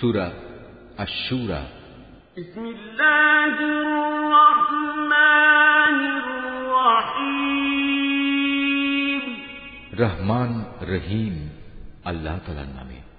سورة الشورى. بسم الله الرحمن الرحيم. رحمن رحيم. الله تعالى نامے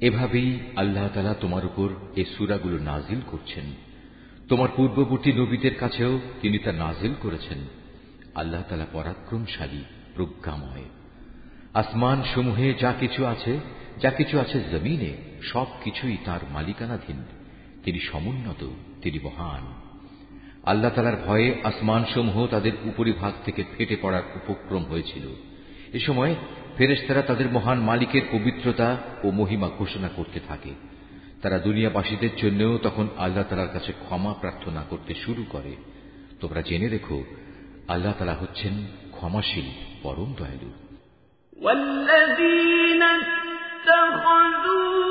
এভাবেই আল্লাহ তালা তোমার উপর এ সুরাগুলো নাজিল করছেন। তোমার পূর্ববর্তী নবীদের কাছেও তিনি তা নাজিল করেছেন। আল্লাহ তালা পরাক্রমশালী, প্রজ্ঞাময়। আসমান সমূহে যা কিছু আছে, যা কিছু আছে জমিনে, সব কিছুই তার মালিকানাধীন। তিনি সমুন্নত, তিনি মহান। আল্লাহ তালার ভয়ে আসমান সমূহ তাদের উপরিভাগ থেকে ফেটে পড়ার উপক্রম হয়েছিল। এ সময় ফেরেশতারা তাদের মহান মালিকের পবিত্রতা ও মহিমা ঘোষণা করতে থাকে তারা দুনিয়াবাসীদের জন্যও তখন আল্লাহ তালার কাছে ক্ষমা প্রার্থনা করতে শুরু করে তোমরা জেনে রেখো আল্লাহ তালা হচ্ছেন ক্ষমাশীল পরম দয়ালু والذين اتخذوا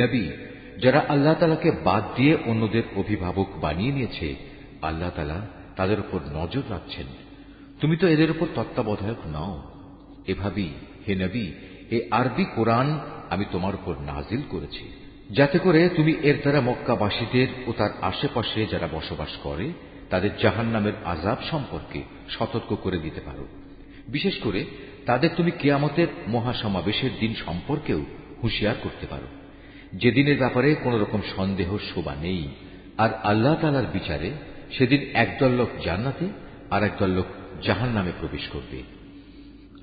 নবী, যারা আল্লাহ তালাকে বাদ দিয়ে অন্যদের অভিভাবক বানিয়ে নিয়েছে, আল্লাহ তালা তাদের উপর নজর রাখছেন। তুমি তো এদের উপর তত্ত্বাবধায়ক নও। এভাবেই হে নবী, এ আরবি কোরআন আমি তোমার উপর নাজিল করেছি। যাতে করে তুমি এর দ্বারা মক্কাবাসীদের ও তার আশেপাশে যারা বসবাস করে, তাদের জাহান নামের আজাব সম্পর্কে সতর্ক করে দিতে পারো। বিশেষ করে তাদের তুমি কেয়ামতের মহাসমাবেশের দিন সম্পর্কেও হুঁশিয়ার করতে পারো। যেদিনের ব্যাপারে কোন রকম সন্দেহ শোভা নেই, আর আল্লাহ তালার বিচারে সেদিন একদল লোক জান্নাতে আর একদল লোক জাহান নামে প্রবেশ করবে।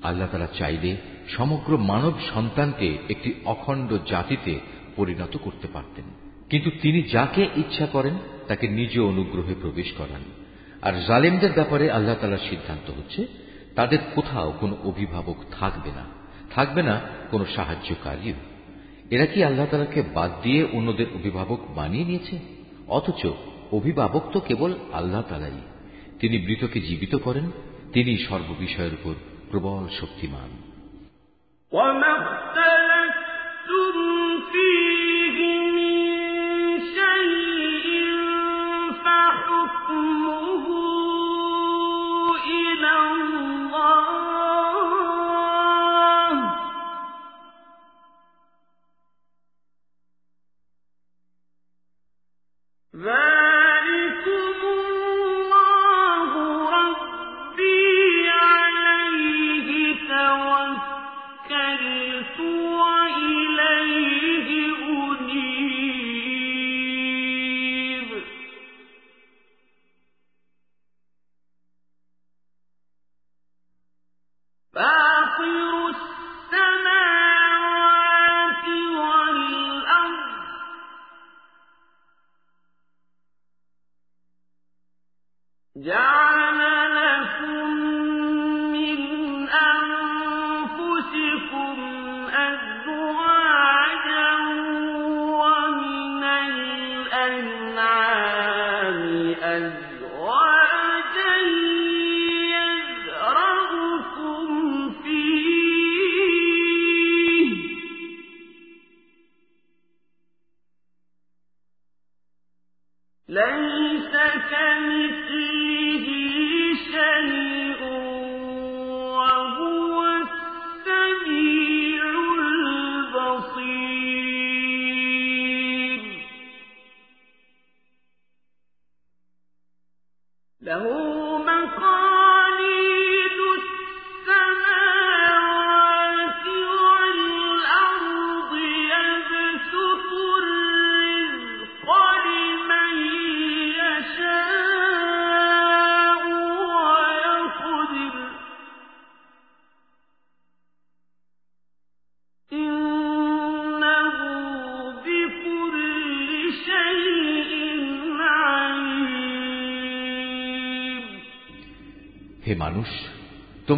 আল্লাহ তালা চাইলে সমগ্র মানব সন্তানকে একটি অখণ্ড জাতিতে পরিণত করতে পারতেন। কিন্তু তিনি যাকে ইচ্ছা করেন, তাকে নিজ অনুগ্রহে প্রবেশ করান। আর জালেমদের ব্যাপারে আল্লাহ তালার সিদ্ধান্ত হচ্ছে, তাদের কোথাও কোনো অভিভাবক থাকবে না। থাকবে না কোনো সাহায্যকারীও। এরা কি আল্লাহ তালাকে বাদ দিয়ে অন্যদের অভিভাবক বানিয়ে নিয়েছে অথচ অভিভাবক তো কেবল আল্লাহ তালাই তিনি মৃতকে জীবিত করেন তিনি সর্ববিষয়ের উপর প্রবল শক্তিমান وما اختلفتم فيه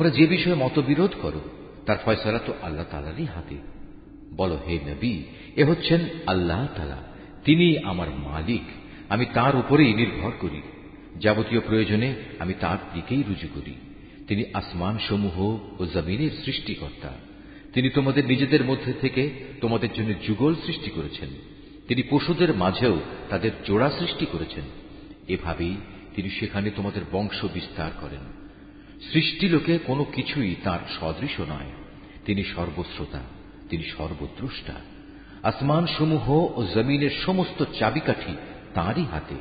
তোমরা যে বিষয়ে মতবিরোধ করো, তার ফয়সলা তো আল্লাহ তালারই হাতে। বলো, হে নবী, এ হচ্ছেন আল্লাহ তালা তিনি আমার মালিক, আমি তার উপরেই নির্ভর করি। যাবতীয় প্রয়োজনে আমি তার দিকেই রুজু করি। তিনি আসমান সমূহ ও জমিনের সৃষ্টিকর্তা। তিনি তোমাদের নিজেদের মধ্যে থেকে তোমাদের জন্য যুগল সৃষ্টি করেছেন। তিনি পশুদের মাঝেও তাদের জোড়া সৃষ্টি করেছেন। এভাবেই তিনি সেখানে তোমাদের বংশ বিস্তার করেন। সৃষ্টিলোকে কোনো কিছুই তার সদৃশ নয়। তিনি সর্বশ্রোতা, তিনি সর্বদ্রষ্টা। আসমান সমূহ ও জমিনের সমস্ত চাবিকাঠি তাঁরই হাতে।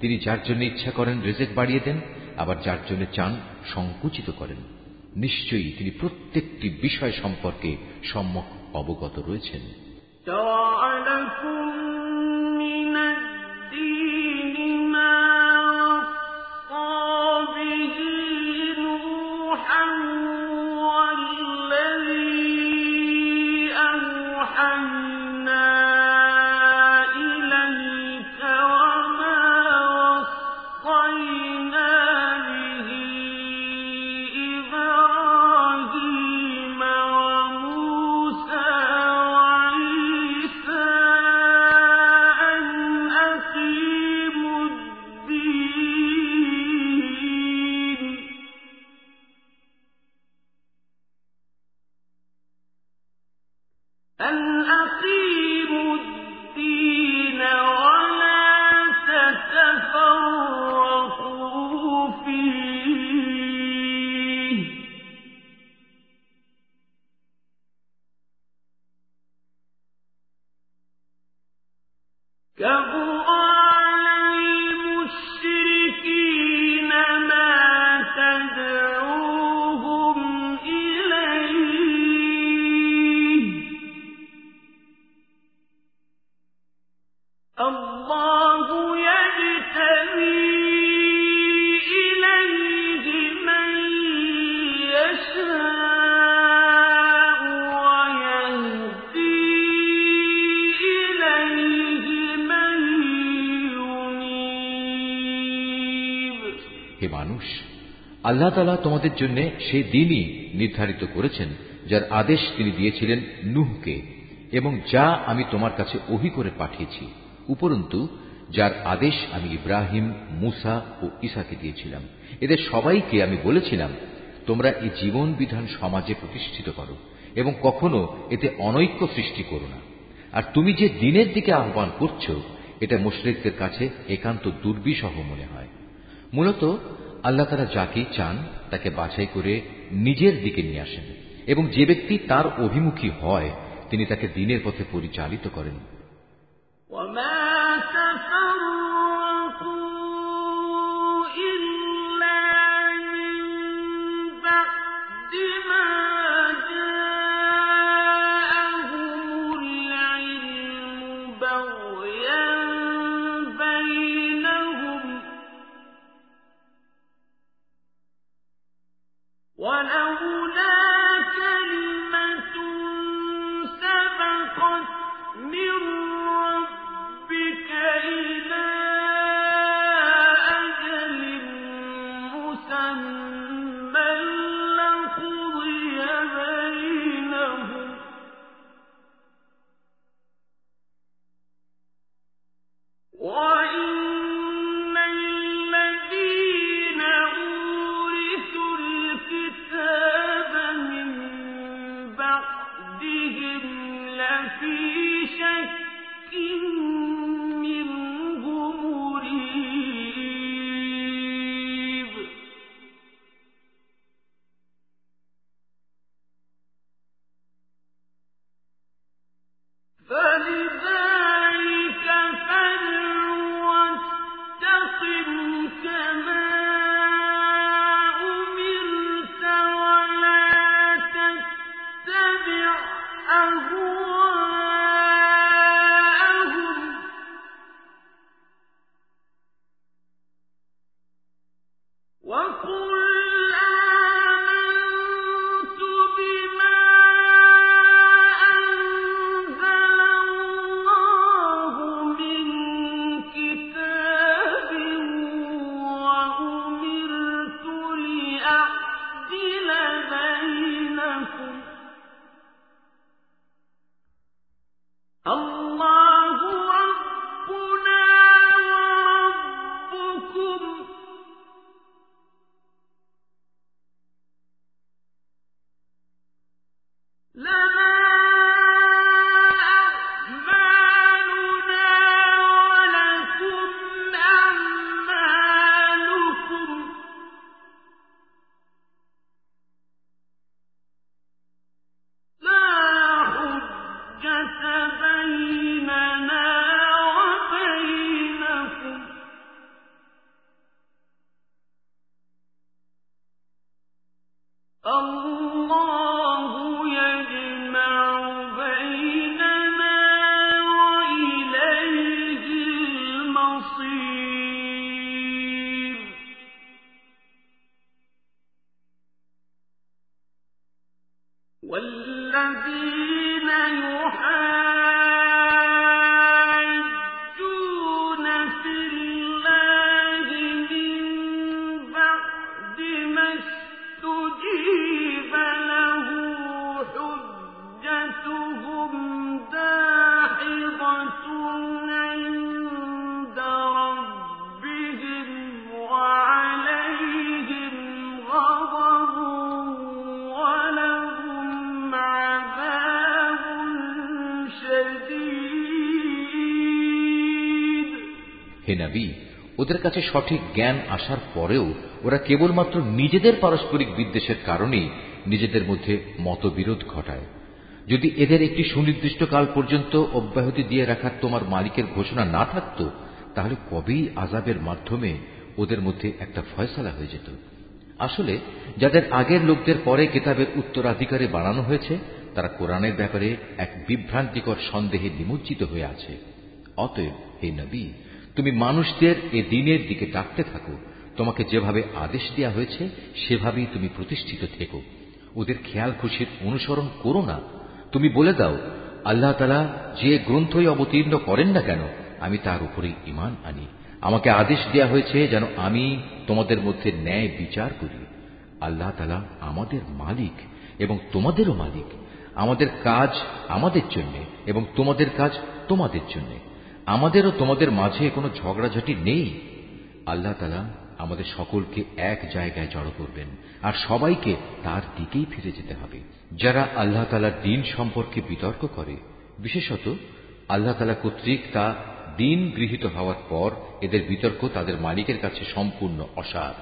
তিনি যার জন্য ইচ্ছা করেন রেজেক বাড়িয়ে দেন, আবার যার জন্য চান সংকুচিত করেন। নিশ্চয়ই তিনি প্রত্যেকটি বিষয় সম্পর্কে সম্যক অবগত রয়েছেন। আল্লাহ তালা তোমাদের জন্য সে দিনই নির্ধারিত করেছেন, যার আদেশ তিনি দিয়েছিলেন নুহকে, এবং যা আমি তোমার কাছে ওহি করে পাঠিয়েছি। উপরন্তু, যার আদেশ আমি ইব্রাহিম, মুসা ও ইসাকে দিয়েছিলাম। এদের সবাইকে আমি বলেছিলাম, তোমরা এই জীবন বিধান সমাজে প্রতিষ্ঠিত করো এবং কখনো এতে অনৈক্য সৃষ্টি করো না। আর তুমি যে দিনের দিকে আহ্বান করছ, এটা মুশরিকদের কাছে একান্ত দুর্বিষহ মনে হয়। মূলত, আল্লাহ তারা যাকেই চান, তাকে বাছাই করে নিজের দিকে নিয়ে আসেন এবং যে ব্যক্তি তার অভিমুখী হয়, তিনি তাকে দিনের পথে পরিচালিত করেন। হে কাছে সঠিক জ্ঞান আসার পরেও ওরা কেবলমাত্র নিজেদের পারস্পরিক বিদ্বেষের কারণেই নিজেদের মধ্যে মতবিরোধ ঘটায়। যদি এদের একটি সুনির্দিষ্ট কাল পর্যন্ত অব্যাহতি দিয়ে রাখার তোমার মালিকের ঘোষণা না থাকত, তাহলে কবেই আজাবের মাধ্যমে ওদের মধ্যে একটা ফয়সলা হয়ে যেত। আসলে, যাদের আগের লোকদের পরে কেতাবের উত্তরাধিকারে বাড়ানো হয়েছে, তারা কোরআনের ব্যাপারে এক বিভ্রান্তিকর সন্দেহে নিমজ্জিত হয়ে আছে। অতএব, হে নবী তুমি মানুষদের এ দিনের দিকে ডাকতে থাকো। তোমাকে যেভাবে আদেশ দেওয়া হয়েছে, সেভাবেই তুমি প্রতিষ্ঠিত থেকো। ওদের খেয়াল খুশির অনুসরণ করো না। তুমি বলে দাও, আল্লাহ তালা যে গ্রন্থই অবতীর্ণ করেন না কেন, আমি তার উপরেই ইমান আনি। আমাকে আদেশ দেয়া হয়েছে যেন আমি তোমাদের মধ্যে ন্যায় বিচার করি। আল্লাহ তালা আমাদের মালিক এবং তোমাদেরও মালিক। আমাদের কাজ আমাদের জন্য এবং তোমাদের কাজ তোমাদের জন্য। আমাদেরও তোমাদের মাঝে কোনো ঝগড়াঝাটি নেই। আল্লাহ তালা আমাদের সকলকে এক জায়গায় জড়ো করবেন আর সবাইকে তার দিকেই ফিরে যেতে হবে। যারা আল্লাহ তালার দিন সম্পর্কে বিতর্ক করে, বিশেষত আল্লাহ তালা কর্তৃক তা দিন গৃহীত হওয়ার পর এদের বিতর্ক তাদের মালিকের কাছে সম্পূর্ণ অসার।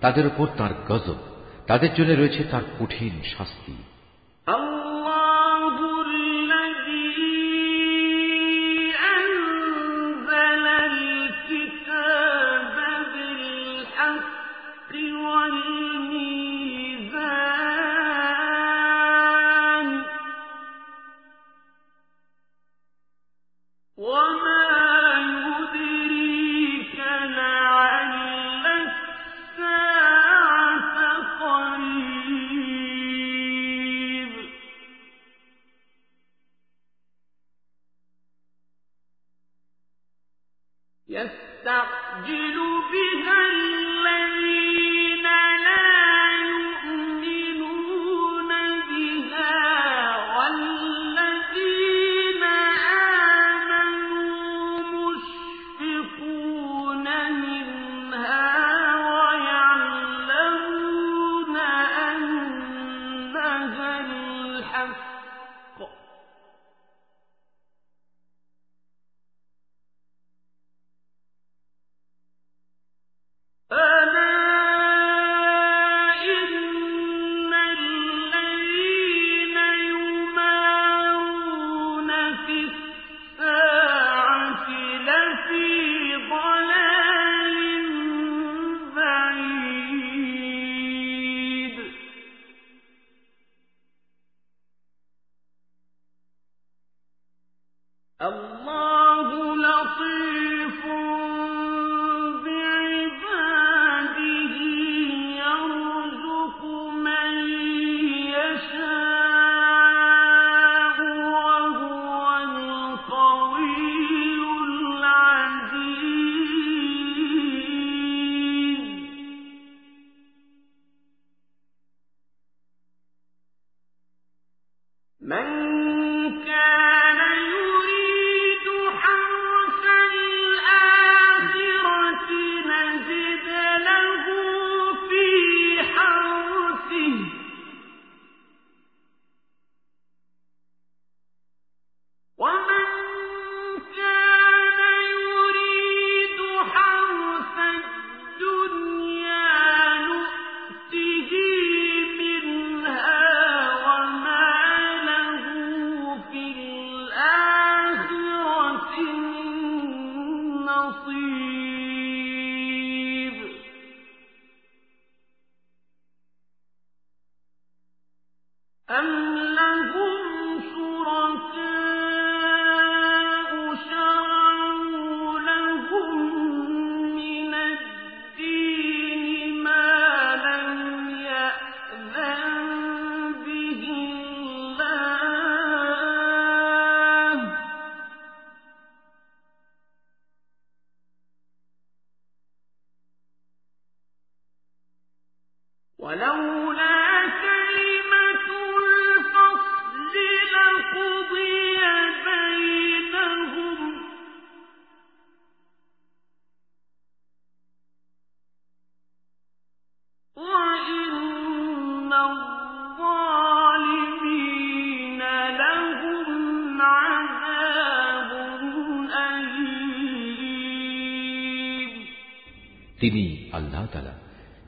তাদের উপর তার গজব, তাদের জন্য রয়েছে তার কঠিন শাস্তি।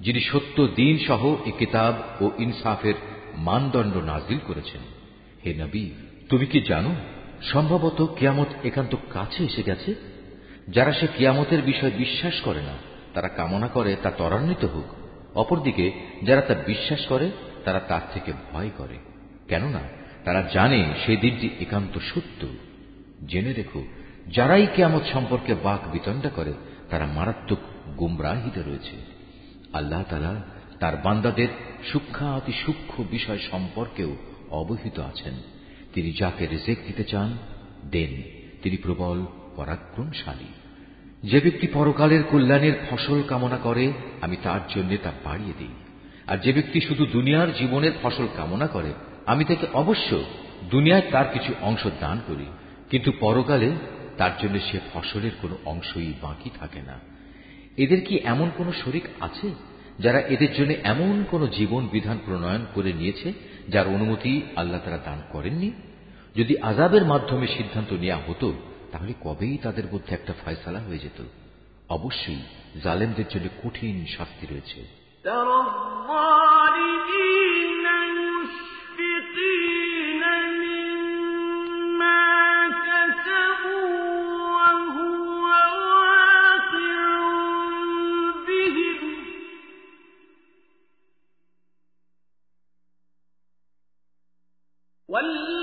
যিনি সত্য দিন সহ এ কিতাব ও ইনসাফের মানদণ্ড নাজিল করেছেন। হে নবী, তুমি কি জানো, সম্ভবত কিয়ামত একান্ত কাছে এসে গেছে? যারা সে কিয়ামতের বিষয়ে বিশ্বাস করে না, তারা কামনা করে তা ত্বরান্বিত হোক। অপরদিকে, যারা তা বিশ্বাস করে, তারা তার থেকে ভয় করে। কেননা, তারা জানে সেই দিনটি একান্ত সত্য। জেনে রেখো, যারাই কেয়ামত সম্পর্কে বাক বিতণ্ডা করে, তারা মারাত্মক গুমরাহিতে রয়েছে। আল্লাহ তালা তার বান্দাদের সূক্ষাতি সূক্ষ্ম বিষয় সম্পর্কেও অবহিত আছেন। তিনি যাকে রেজেক দিতে চান, দেন। তিনি প্রবল, পরাক্রমশালী। যে ব্যক্তি পরকালের কল্যাণের ফসল কামনা করে, আমি তার জন্য তা বাড়িয়ে দিই। আর যে ব্যক্তি শুধু দুনিয়ার জীবনের ফসল কামনা করে, আমি তাকে অবশ্য দুনিয়ায় তার কিছু অংশ দান করি। কিন্তু পরকালে তার জন্য সে ফসলের কোনো অংশই বাকি থাকে না। এদের কি এমন কোন শরিক আছে, যারা এদের জন্য এমন কোন জীবন বিধান প্রণয়ন করে নিয়েছে, যার অনুমতি আল্লাহ তারা দান করেননি? যদি আজাবের মাধ্যমে সিদ্ধান্ত নেওয়া হতো, তাহলে কবেই তাদের মধ্যে একটা ফয়সালা হয়ে যেত? অবশ্যই জালেমদের জন্য কঠিন শাস্তি রয়েছে। والذي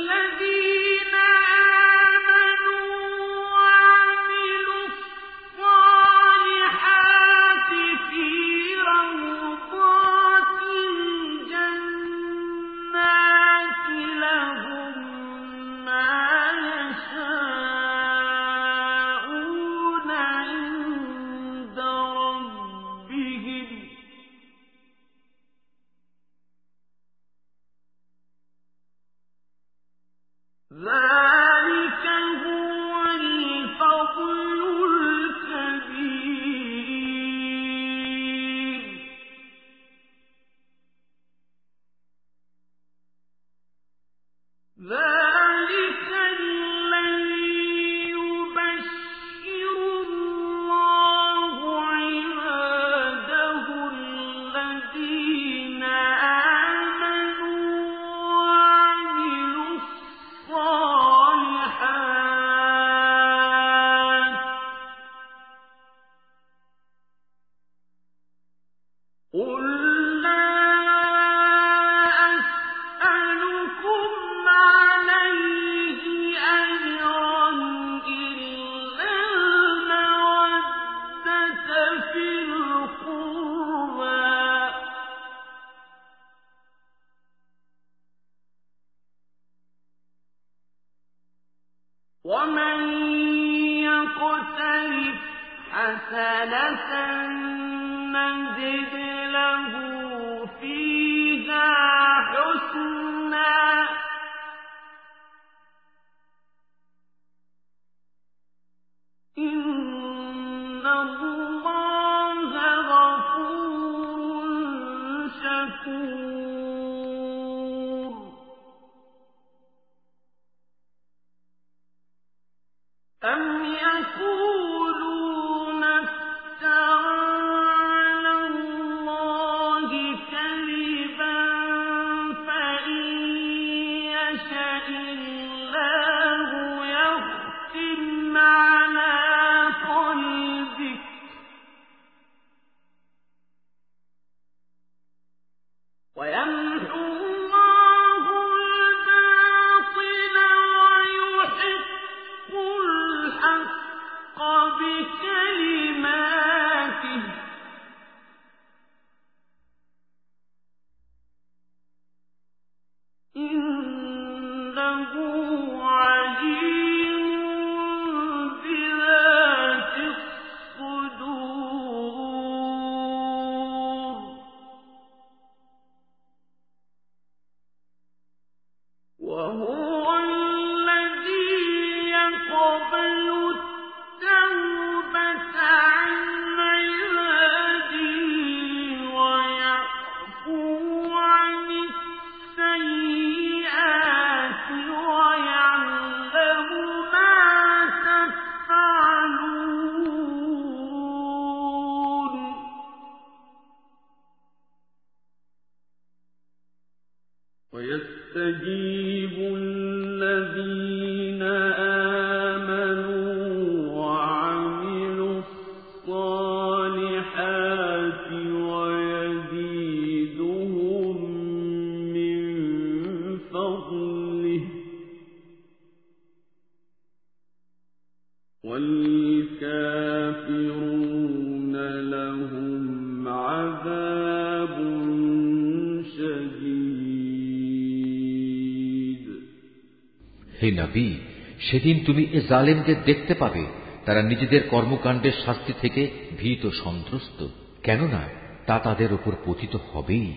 নবী, সেদিন তুমি এ জালেমদের দেখতে পাবে। তারা নিজেদের কর্মকাণ্ডের শাস্তি থেকে ভীত সন্ত্রস্ত। কেননা, তা তাদের উপর পতিত হবেই।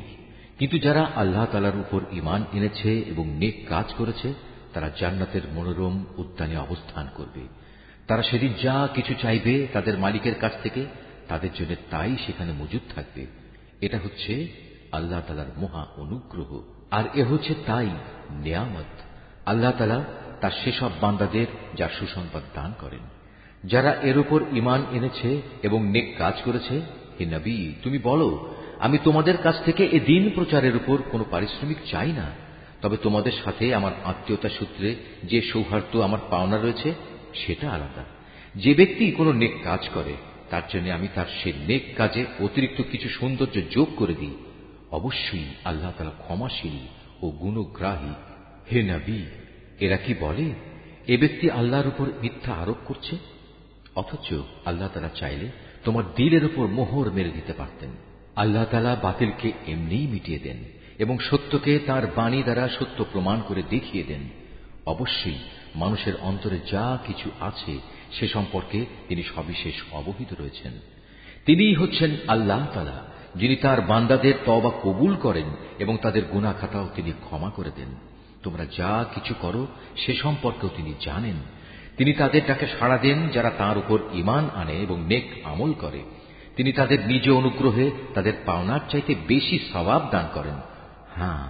কিন্তু যারা আল্লাহ তালার উপর ইমান এনেছে এবং নেক কাজ করেছে, তারা জান্নাতের মনোরম উদ্যানে অবস্থান করবে। তারা সেদিন যা কিছু চাইবে তাদের মালিকের কাছ থেকে, তাদের জন্য তাই সেখানে মজুদ থাকবে। এটা হচ্ছে আল্লাহ তালার মহা অনুগ্রহ। আর এ হচ্ছে তাই নিয়ামত। আল্লাহ তালা তার সেসব বান্দাদের যা সুসংবাদ দান করেন। যারা এর উপর ইমান এনেছে এবং নেক কাজ করেছে, হে নবী, তুমি বলো, আমি তোমাদের কাছ থেকে এ দিন প্রচারের উপর কোনো পারিশ্রমিক চাই না। তবে তোমাদের সাথে আমার আত্মীয়তা সূত্রে যে সৌহার্দ্য আমার পাওনা রয়েছে, সেটা আলাদা। যে ব্যক্তি কোনো নেক কাজ করে, তার জন্য আমি তার সে নেক কাজে অতিরিক্ত কিছু সৌন্দর্য যোগ করে দিই। অবশ্যই আল্লাহ তালা ক্ষমাশীল ও গুণগ্রাহী, হে নবী। এরা কি বলে? এ ব্যক্তি আল্লাহর উপর মিথ্যা আরোপ করছে? অথচ আল্লাহ তালা চাইলে তোমার দিলের উপর মোহর মেরে দিতে পারতেন। আল্লাহ তালা বাতিলকে এমনিই মিটিয়ে দেন এবং সত্যকে তার বাণী দ্বারা সত্য প্রমাণ করে দেখিয়ে দেন। অবশ্যই মানুষের অন্তরে যা কিছু আছে সে সম্পর্কে তিনি সবিশেষ অবহিত রয়েছেন। তিনিই হচ্ছেন আল্লাহ তালা যিনি তার বান্দাদের তবা কবুল করেন এবং তাদের গুণাখাতাও তিনি ক্ষমা করে দেন। তোমরা যা কিছু করো, সে সম্পর্কেও তিনি জানেন। তিনি তাদের ডাকে সাড়া দেন যারা তার উপর ইমান আনে এবং নেক আমল করে। তিনি তাদের নিজ অনুগ্রহে তাদের পাওনার চাইতে বেশি স্বভাব দান করেন। হ্যাঁ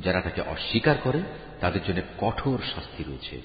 যারা তাকে অস্বীকার করে, তাদের জন্য কঠোর শাস্তি রয়েছে।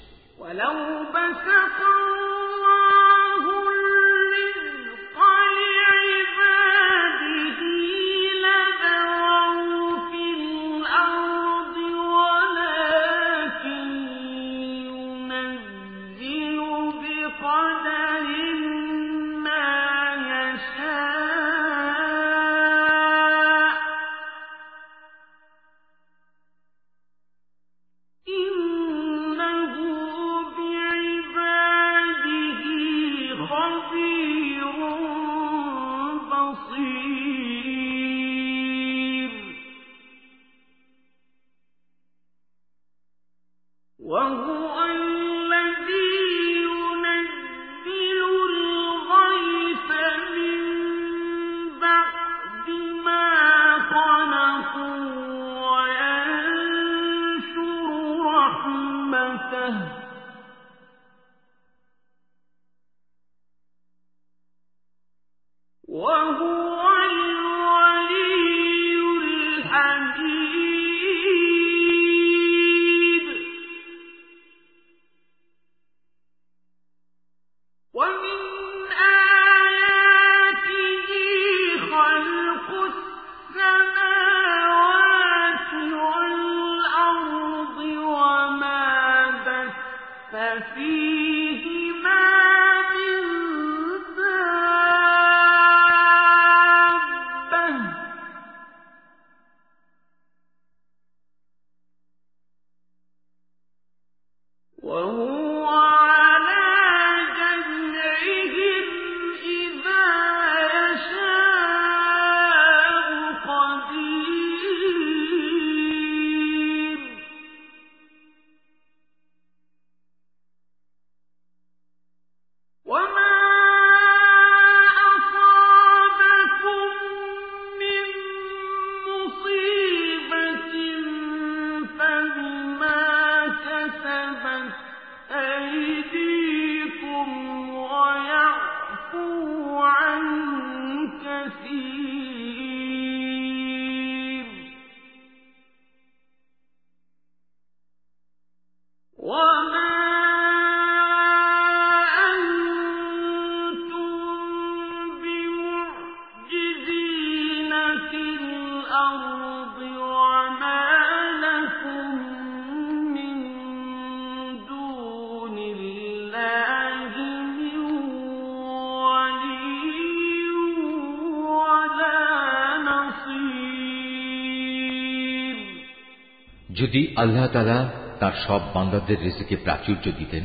যদি আল্লাহ তালা তার সব বান্দাদের রেজেকে প্রাচুর্য দিতেন,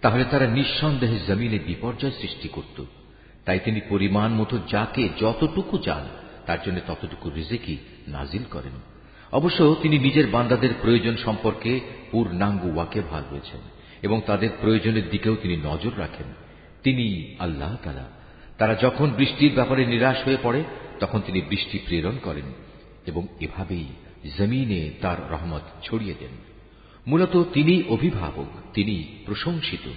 তাহলে তারা নিঃসন্দেহে জমিনে বিপর্যয় সৃষ্টি করত। তাই তিনি পরিমাণ মতো যাকে যতটুকু চান, তার জন্য ততটুকু রিজেকি নাজিল করেন। অবশ্য তিনি নিজের বান্দাদের প্রয়োজন সম্পর্কে পূর্ণাঙ্গ ওয়াকে ভালো রয়েছেন এবং তাদের প্রয়োজনের দিকেও তিনি নজর রাখেন। তিনি আল্লাহ তালা তারা যখন বৃষ্টির ব্যাপারে নিরাশ হয়ে পড়ে, তখন তিনি বৃষ্টি প্রেরণ করেন এবং এভাবেই জমিনে তার রহমত ছড়িয়ে দেন। মূলত তিনি অভিভাবক, তিনি প্রশংসিত।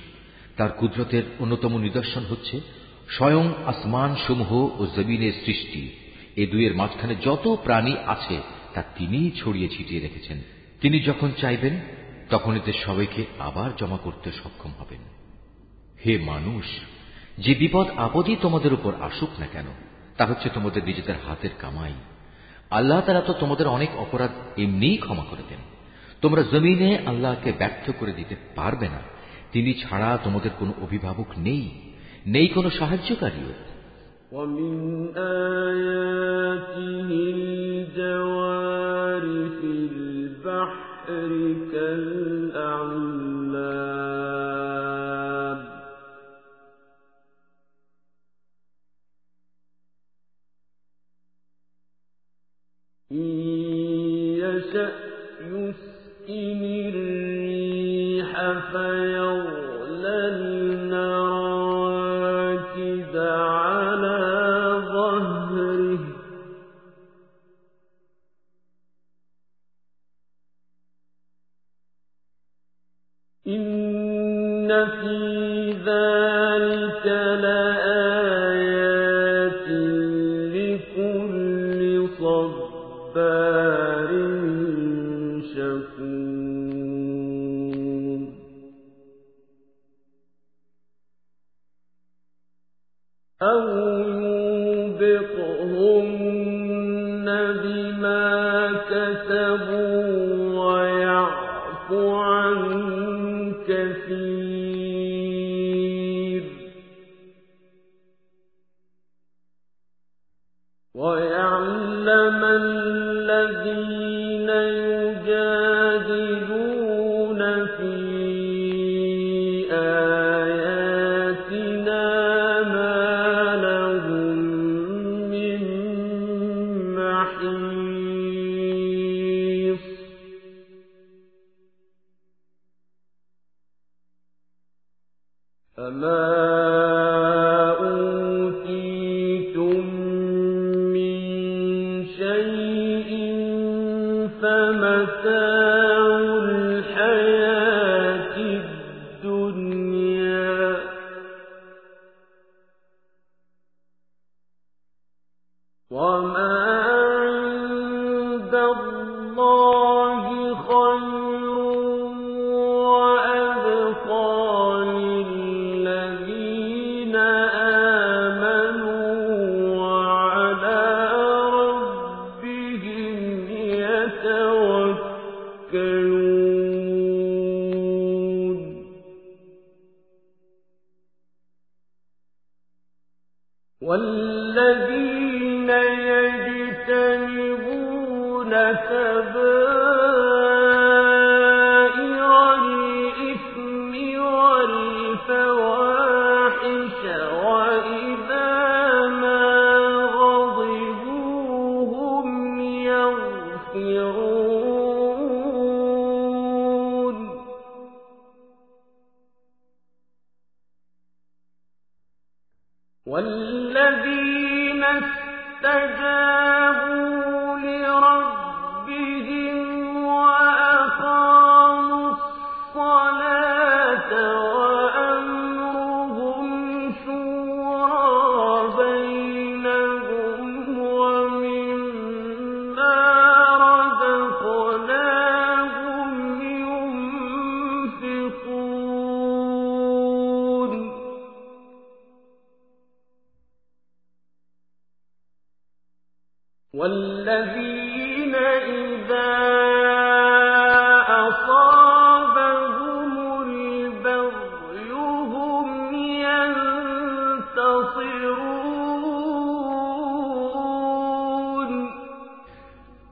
তার কুদরতের অন্যতম নিদর্শন হচ্ছে স্বয়ং আসমান সমূহ ও জমিনের সৃষ্টি। এ দুয়ের মাঝখানে যত প্রাণী আছে, তা তিনিই ছড়িয়ে ছিটিয়ে রেখেছেন। তিনি যখন চাইবেন তখন এতে সবাইকে আবার জমা করতে সক্ষম হবেন। হে মানুষ, যে বিপদ আপদই তোমাদের উপর আসুক না কেন, তা হচ্ছে তোমাদের নিজেদের হাতের কামাই। আল্লাহ তারা তো তোমাদের অনেক অপরাধ এমনিই ক্ষমা করে দেন তোমরা জমিনে আল্লাহকে ব্যর্থ করে দিতে পারবে না তিনি ছাড়া তোমাদের কোনো অভিভাবক নেই নেই কোনো সাহায্যকারীও ومن آياته الجوار في البحر كالأعلام فيغفر وما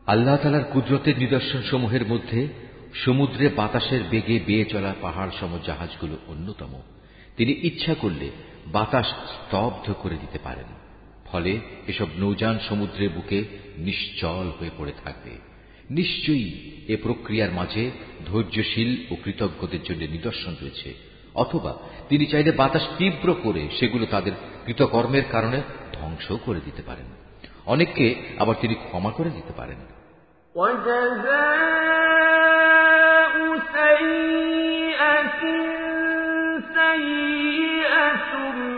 আল্লাহ তালার কুদরতের নিদর্শন সমূহের মধ্যে সমুদ্রে বাতাসের বেগে বেয়ে চলা পাহাড় সম জাহাজগুলো অন্যতম। তিনি ইচ্ছা করলে বাতাস স্তব্ধ করে দিতে পারেন। ফলে এসব নৌযান সমুদ্রের বুকে নিশ্চল হয়ে পড়ে থাকবে। নিশ্চয়ই এ প্রক্রিয়ার মাঝে ধৈর্যশীল ও কৃতজ্ঞদের জন্য নিদর্শন রয়েছে। অথবা তিনি চাইলে বাতাস তীব্র করে সেগুলো তাদের কৃতকর্মের কারণে ধ্বংস করে দিতে পারেন। অনেককে আবার তিনি ক্ষমা করে দিতে পারেন فمن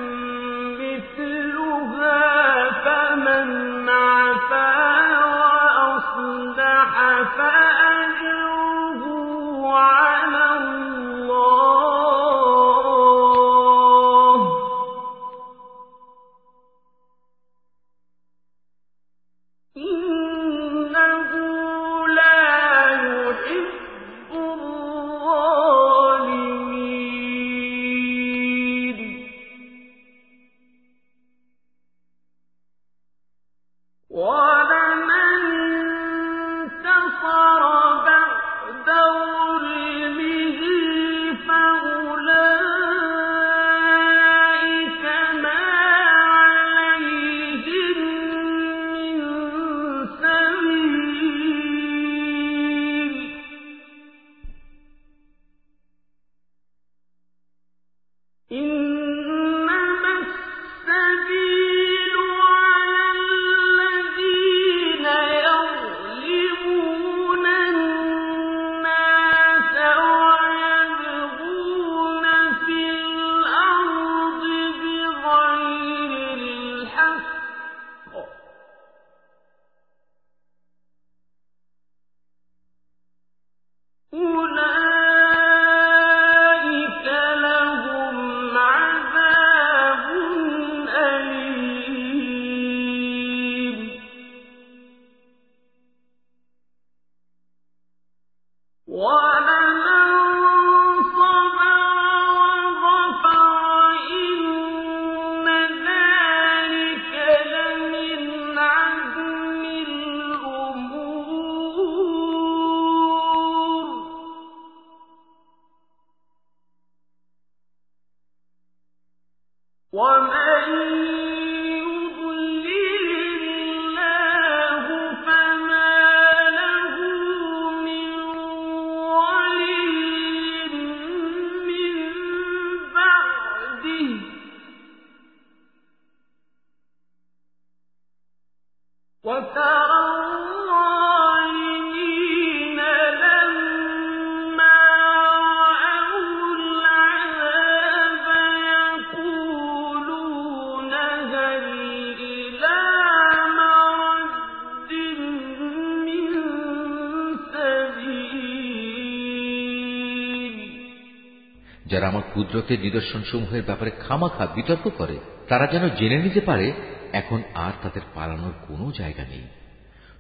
যারা আমার কুদরতের নিদর্শন সমূহের ব্যাপারে খামাখা বিতর্ক করে, তারা যেন জেনে নিতে পারে, এখন আর তাদের পালানোর কোনো জায়গা নেই।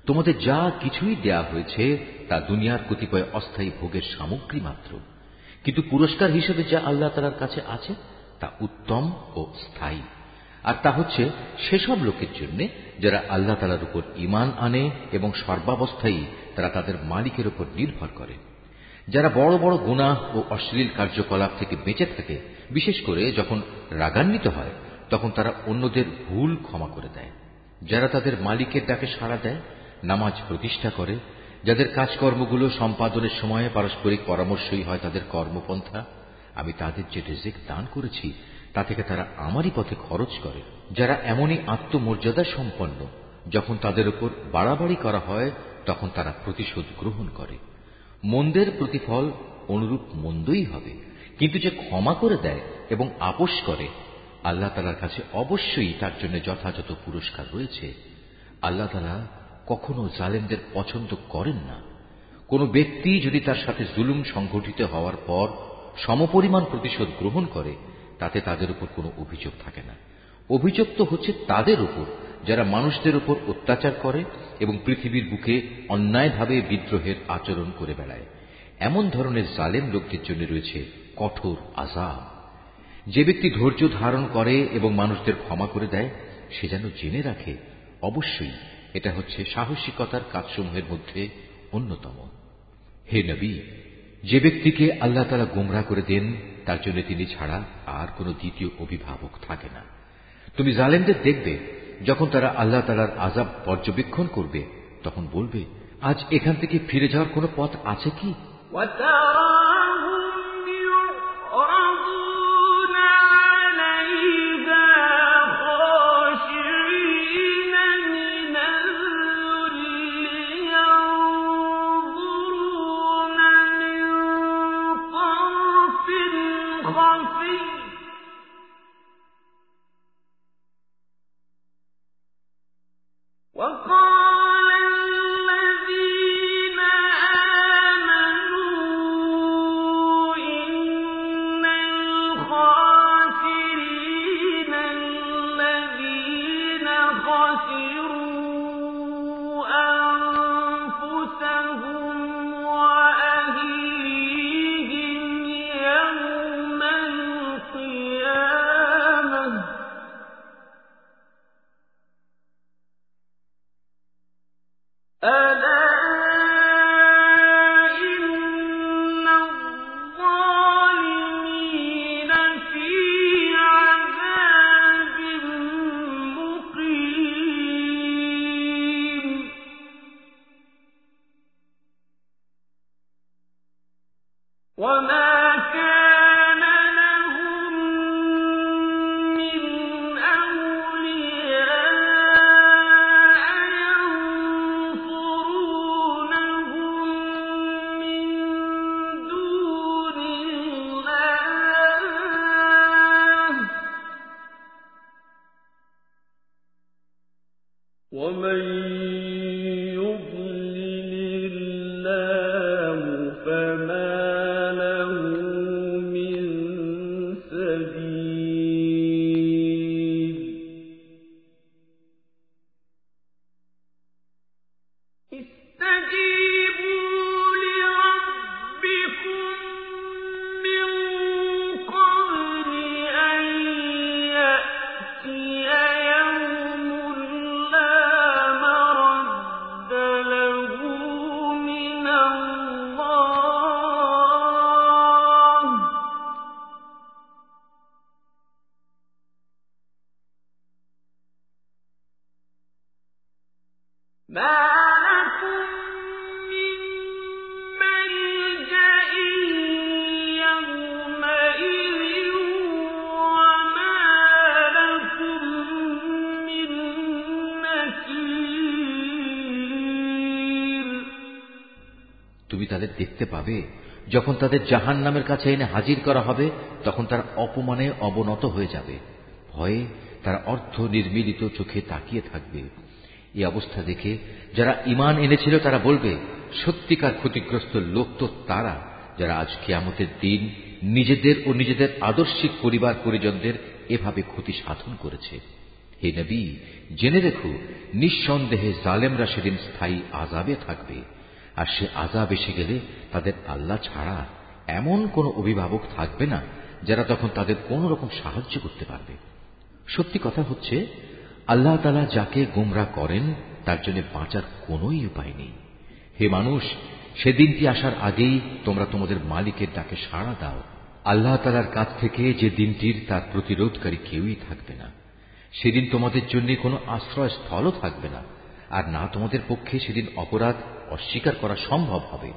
তোমাদের যা কিছুই দেয়া হয়েছে, তা দুনিয়ার কতিপয় অস্থায়ী ভোগের সামগ্রী মাত্র। কিন্তু পুরস্কার হিসেবে যা আল্লাহ তালার কাছে আছে, তা উত্তম ও স্থায়ী। আর তা হচ্ছে সেসব লোকের জন্য যারা আল্লাহ তালার উপর ইমান আনে এবং সর্বাবস্থায় তারা তাদের মালিকের উপর নির্ভর করে। যারা বড় বড় গুনাহ ও অশ্লীল কার্যকলাপ থেকে বেঁচে থাকে, বিশেষ করে যখন রাগান্বিত হয়, তখন তারা অন্যদের ভুল ক্ষমা করে দেয়। যারা তাদের মালিকের ডাকে সাড়া দেয়, নামাজ প্রতিষ্ঠা করে, যাদের কাজকর্মগুলো সম্পাদনের সময় পারস্পরিক পরামর্শই হয় তাদের কর্মপন্থা, আমি তাদের যে রেজেক দান করেছি, তা থেকে তারা আমারই পথে খরচ করে। যারা এমনই আত্মমর্যাদা সম্পন্ন, যখন তাদের উপর বাড়াবাড়ি করা হয়, তখন তারা প্রতিশোধ গ্রহণ করে। মন্দের প্রতিফল অনুরূপ মন্দই হবে। কিন্তু যে ক্ষমা করে দেয় এবং আপোষ করে, আল্লাহ তালার কাছে অবশ্যই তার জন্য যথাযথ পুরস্কার রয়েছে। আল্লাহ তালা কখনো জালেমদের পছন্দ করেন না। কোন ব্যক্তি যদি তার সাথে জুলুম সংঘটিত হওয়ার পর সমপরিমাণ প্রতিশোধ গ্রহণ করে, তাতে তাদের উপর কোনো অভিযোগ থাকে না। অভিযোগ তো হচ্ছে তাদের উপর যারা মানুষদের উপর অত্যাচার করে এবং পৃথিবীর বুকে অন্যায়ভাবে বিদ্রোহের আচরণ করে বেড়ায়। এমন ধরনের জালেম লোকদের জন্য রয়েছে কঠোর আজাব যে ব্যক্তি ধৈর্য ধারণ করে এবং মানুষদের ক্ষমা করে দেয়, সে যেন জেনে রাখে, অবশ্যই এটা হচ্ছে সাহসিকতার কাজসমূহের মধ্যে অন্যতম। হে নবী, যে ব্যক্তিকে আল্লাহ তালা গুমরা করে দেন, তার জন্য তিনি ছাড়া আর কোনো দ্বিতীয় অভিভাবক থাকে না। তুমি জালেমদের দেখবে যখন তারা আল্লাহ তালার আজাব পর্যবেক্ষণ করবে, তখন বলবে, আজ এখান থেকে ফিরে যাওয়ার কোন পথ আছে কি? দেখতে যখন তাদের জাহান নামের কাছে এনে হাজির করা হবে, তখন তার অপমানে অবনত হয়ে যাবে। ভয়ে তারা অর্থ নির্মিলিত চোখে তাকিয়ে থাকবে। এই অবস্থা দেখে যারা ইমান এনেছিল, তারা বলবে, সত্যিকার ক্ষতিগ্রস্ত লোক তো তারা, যারা আজ কেয়ামতের দিন নিজেদের ও নিজেদের আদর্শিক পরিবার পরিজনদের এভাবে ক্ষতি সাধন করেছে। হে নবী, জেনে রেখো, নিঃসন্দেহে জালেমরা সেদিন স্থায়ী আজাবে থাকবে। আর সে আজাব এসে গেলে তাদের আল্লাহ ছাড়া এমন কোন অভিভাবক থাকবে না যারা তখন তাদের কোন রকম সাহায্য করতে পারবে। সত্যি কথা হচ্ছে, আল্লাহ তালা যাকে গুমরা করেন, তার জন্য বাঁচার কোন উপায় নেই। হে মানুষ সেদিনটি আসার আগেই তোমরা তোমাদের মালিকের ডাকে সাড়া দাও। আল্লাহ তালার কাছ থেকে যে দিনটির তার প্রতিরোধকারী কেউই থাকবে না। সেদিন তোমাদের জন্য কোনো আশ্রয়স্থলও থাকবে না। আর না তোমাদের পক্ষে সেদিন অপরাধ অস্বীকার করা সম্ভব হবে।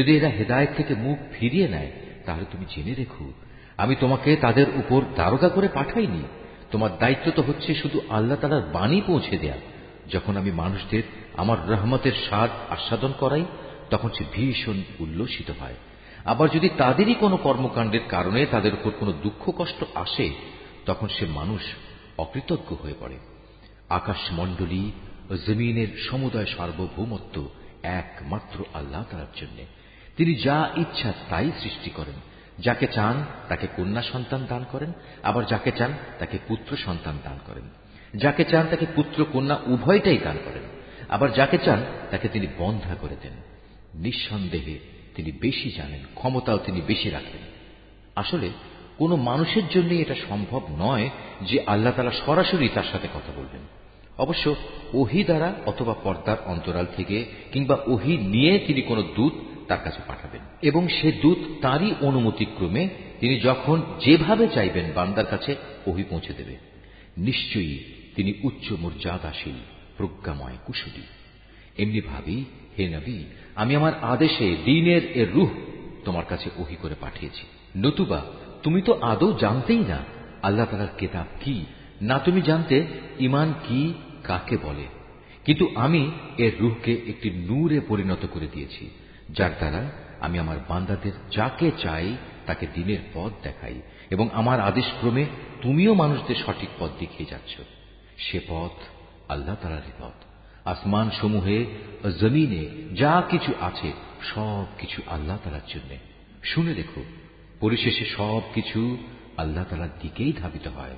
যদি এরা হেদায়েত থেকে মুখ ফিরিয়ে নেয়, তাহলে তুমি জেনে রেখো, আমি তোমাকে তাদের উপর দারোগা করে পাঠাইনি। তোমার দায়িত্ব তো হচ্ছে শুধু আল্লাহ তালার বাণী পৌঁছে দেয়া। যখন আমি মানুষদের আমার রহমতের স্বাদ আস্বাদন করাই, তখন সে ভীষণ উল্লসিত হয়। আবার যদি তাদেরই কোনো কর্মকাণ্ডের কারণে তাদের উপর কোনো দুঃখ কষ্ট আসে, তখন সে মানুষ অকৃতজ্ঞ হয়ে পড়ে। আকাশমণ্ডলী জমিনের সমুদয় সার্বভৌমত্ব একমাত্র আল্লাহ তালার জন্য। তিনি যা ইচ্ছা তাই সৃষ্টি করেন। যাকে চান তাকে কন্যা সন্তান দান করেন, আবার যাকে চান তাকে পুত্র সন্তান দান করেন। যাকে চান তাকে পুত্র কন্যা উভয়টাই দান করেন, আবার যাকে চান তাকে তিনি বন্ধা করে দেন। নিঃসন্দেহে তিনি বেশি জানেন, ক্ষমতাও তিনি বেশি রাখেন। আসলে কোনো মানুষের জন্য এটা সম্ভব নয় যে আল্লাহ তালা সরাসরি তার সাথে কথা বলবেন। অবশ্য ওহি দ্বারা অথবা পর্দার অন্তরাল থেকে কিংবা ওহি নিয়ে তিনি কোনো দূত তার কাছে পাঠাবেন। এবং সে দূত তারই অনুমতিক্রমে তিনি যখন যেভাবে চাইবেন বান্দার কাছে ওহি পৌঁছে দেবে। নিশ্চয়ই তিনি উচ্চ মর্যাদাশীল, প্রজ্ঞাময় কুশলী। এমনি ভাবি, হে নবী, আমি আমার আদেশে দিনের এর রুহ তোমার কাছে ওহি করে পাঠিয়েছি। নতুবা, তুমি তো আদৌ জানতেই না আল্লাহ তালার কেতাব কি, না তুমি জানতে ইমান কি, কাকে বলে। কিন্তু আমি এর রুহকে একটি নূরে পরিণত করে দিয়েছি। যার দ্বারা আমি আমার বান্দাদের যাকে চাই তাকে দিনের পথ দেখাই এবং আমার আদেশক্রমে তুমিও মানুষদের সঠিক পথ দেখিয়ে যাচ্ছ। সে পথ আল্লাহ তালারই পথ আসমান সমূহে জমিনে যা কিছু আছে সব কিছু আল্লাহ তালার জন্য। শুনে দেখো, পরিশেষে সব কিছু আল্লাহ তালার দিকেই ধাবিত হয়।